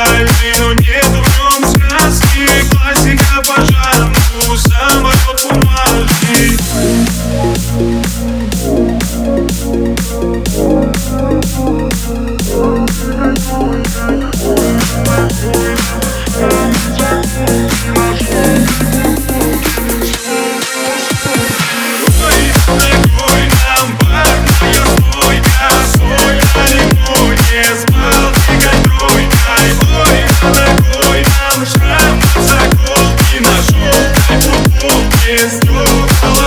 Al menos Oh, oh.